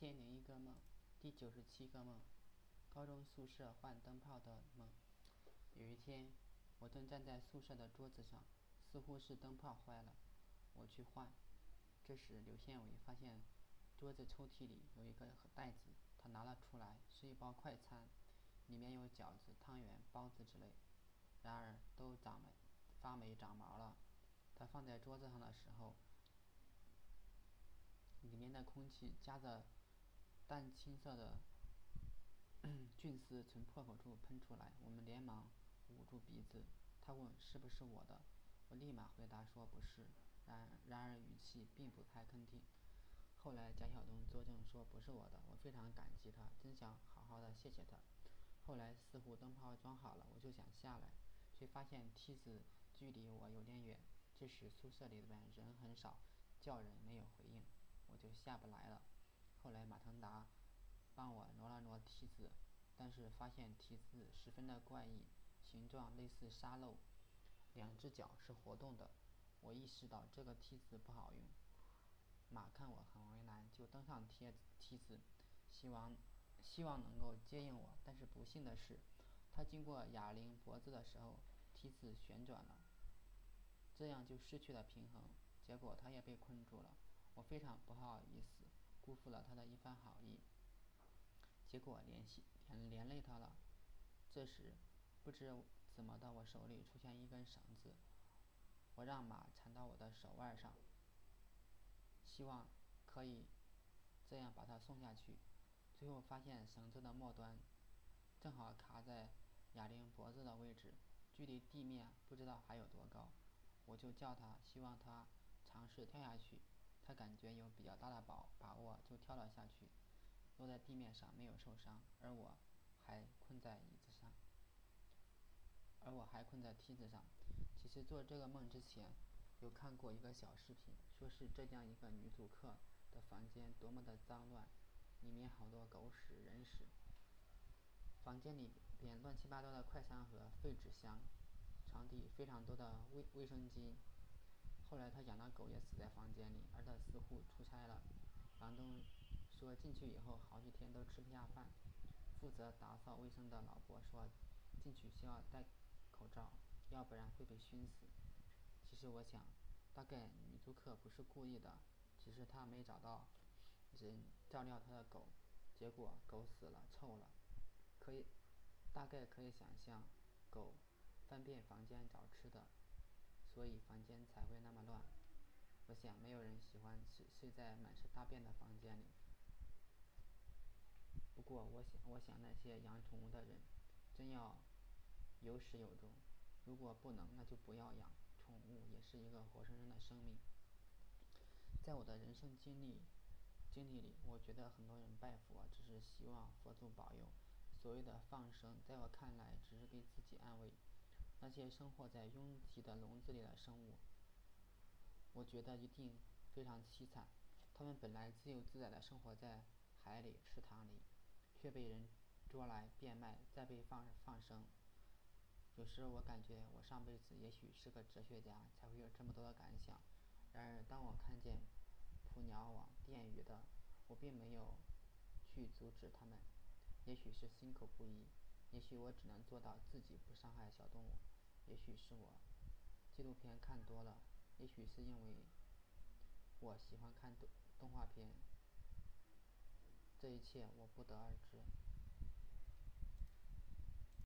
千零一个梦，第九十七个梦，高中宿舍换灯泡的梦。有一天，我正站在宿舍的桌子上，似乎是灯泡坏了，我去换。这时，刘宪伟发现桌子抽屉里有一个袋子，他拿了出来，是一包快餐，里面有饺子、汤圆、包子之类。然而，都长霉发霉、长毛了。他放在桌子上的时候。里面的空气夹着淡青色的 菌丝从破口处喷出来，我们连忙捂住鼻子。他问：“是不是我的？”我立马回答说：“不是。”然然而语气并不太肯定。后来贾晓东作证说不是我的，我非常感激他，真想好好的谢谢他。后来似乎灯泡装好了，我就想下来，却发现梯子距离我有点远。这时宿舍里边人很少，叫人没有回应。我就下不来了。后来马帮我挪了挪梯子，但是发现梯子十分的怪异，形状类似沙漏，两只脚是活动的。我意识到这个梯子不好用。马看我很为难，就登上梯梯子，希望希望能够接应我。但是不幸的是，他经过哑铃脖子的时候，梯子旋转了，这样就失去了平衡，结果他也被困住了。我非常不好意思，辜负了他的一番好意，结果联系连连累他了。这时，不知怎么的，我手里出现一根绳子，我让马缠到我的手腕上，希望可以这样把他送下去。最后发现绳子的末端正好卡在哑铃脖子的位置，距离地面不知道还有多高。我就叫他，希望他尝试跳下去。他感觉有比较大的把把握，就跳了下去，落在地面上没有受伤，而我还困在椅子上，而我还困在梯子上。其实做这个梦之前，有看过一个小视频，说是浙江一个女主客的房间多么的脏乱，里面好多狗屎、人屎，房间里边乱七八糟的快餐盒、废纸箱，床底非常多的卫卫生巾。后来他养的狗也死在房间里，而他似乎出差了。房东说进去以后好几天都吃不下饭。负责打扫卫生的老婆说，进去需要戴口罩，要不然会被熏死。其实我想，大概女租客不是故意的，只是她没找到人照料她的狗，结果狗死了，臭了。可以，大概可以想象，狗翻遍房间找吃的。所以房间才会那么乱。我想没有人喜欢睡睡在满是大便的房间里。不过我想，我想那些养宠物的人，真要有始有终。如果不能，那就不要养。宠物也是一个活生生的生命。在我的人生经历经历里，我觉得很多人拜佛只是希望佛祖保佑。所谓的放生，在我看来只是给自己安慰。那些生活在拥挤的笼子里的生物，我觉得一定非常凄惨。它们本来自由自在的生活在海里、池塘里，却被人捉来变卖，再被放放生。有时我感觉我上辈子也许是个哲学家，才会有这么多的感想。然而当我看见捕鸟网电鱼的，我并没有去阻止他们。也许是心口不一，也许我只能做到自己不伤害小动物。也许是我纪录片看多了，也许是因为我喜欢看动动画片，这一切我不得而知。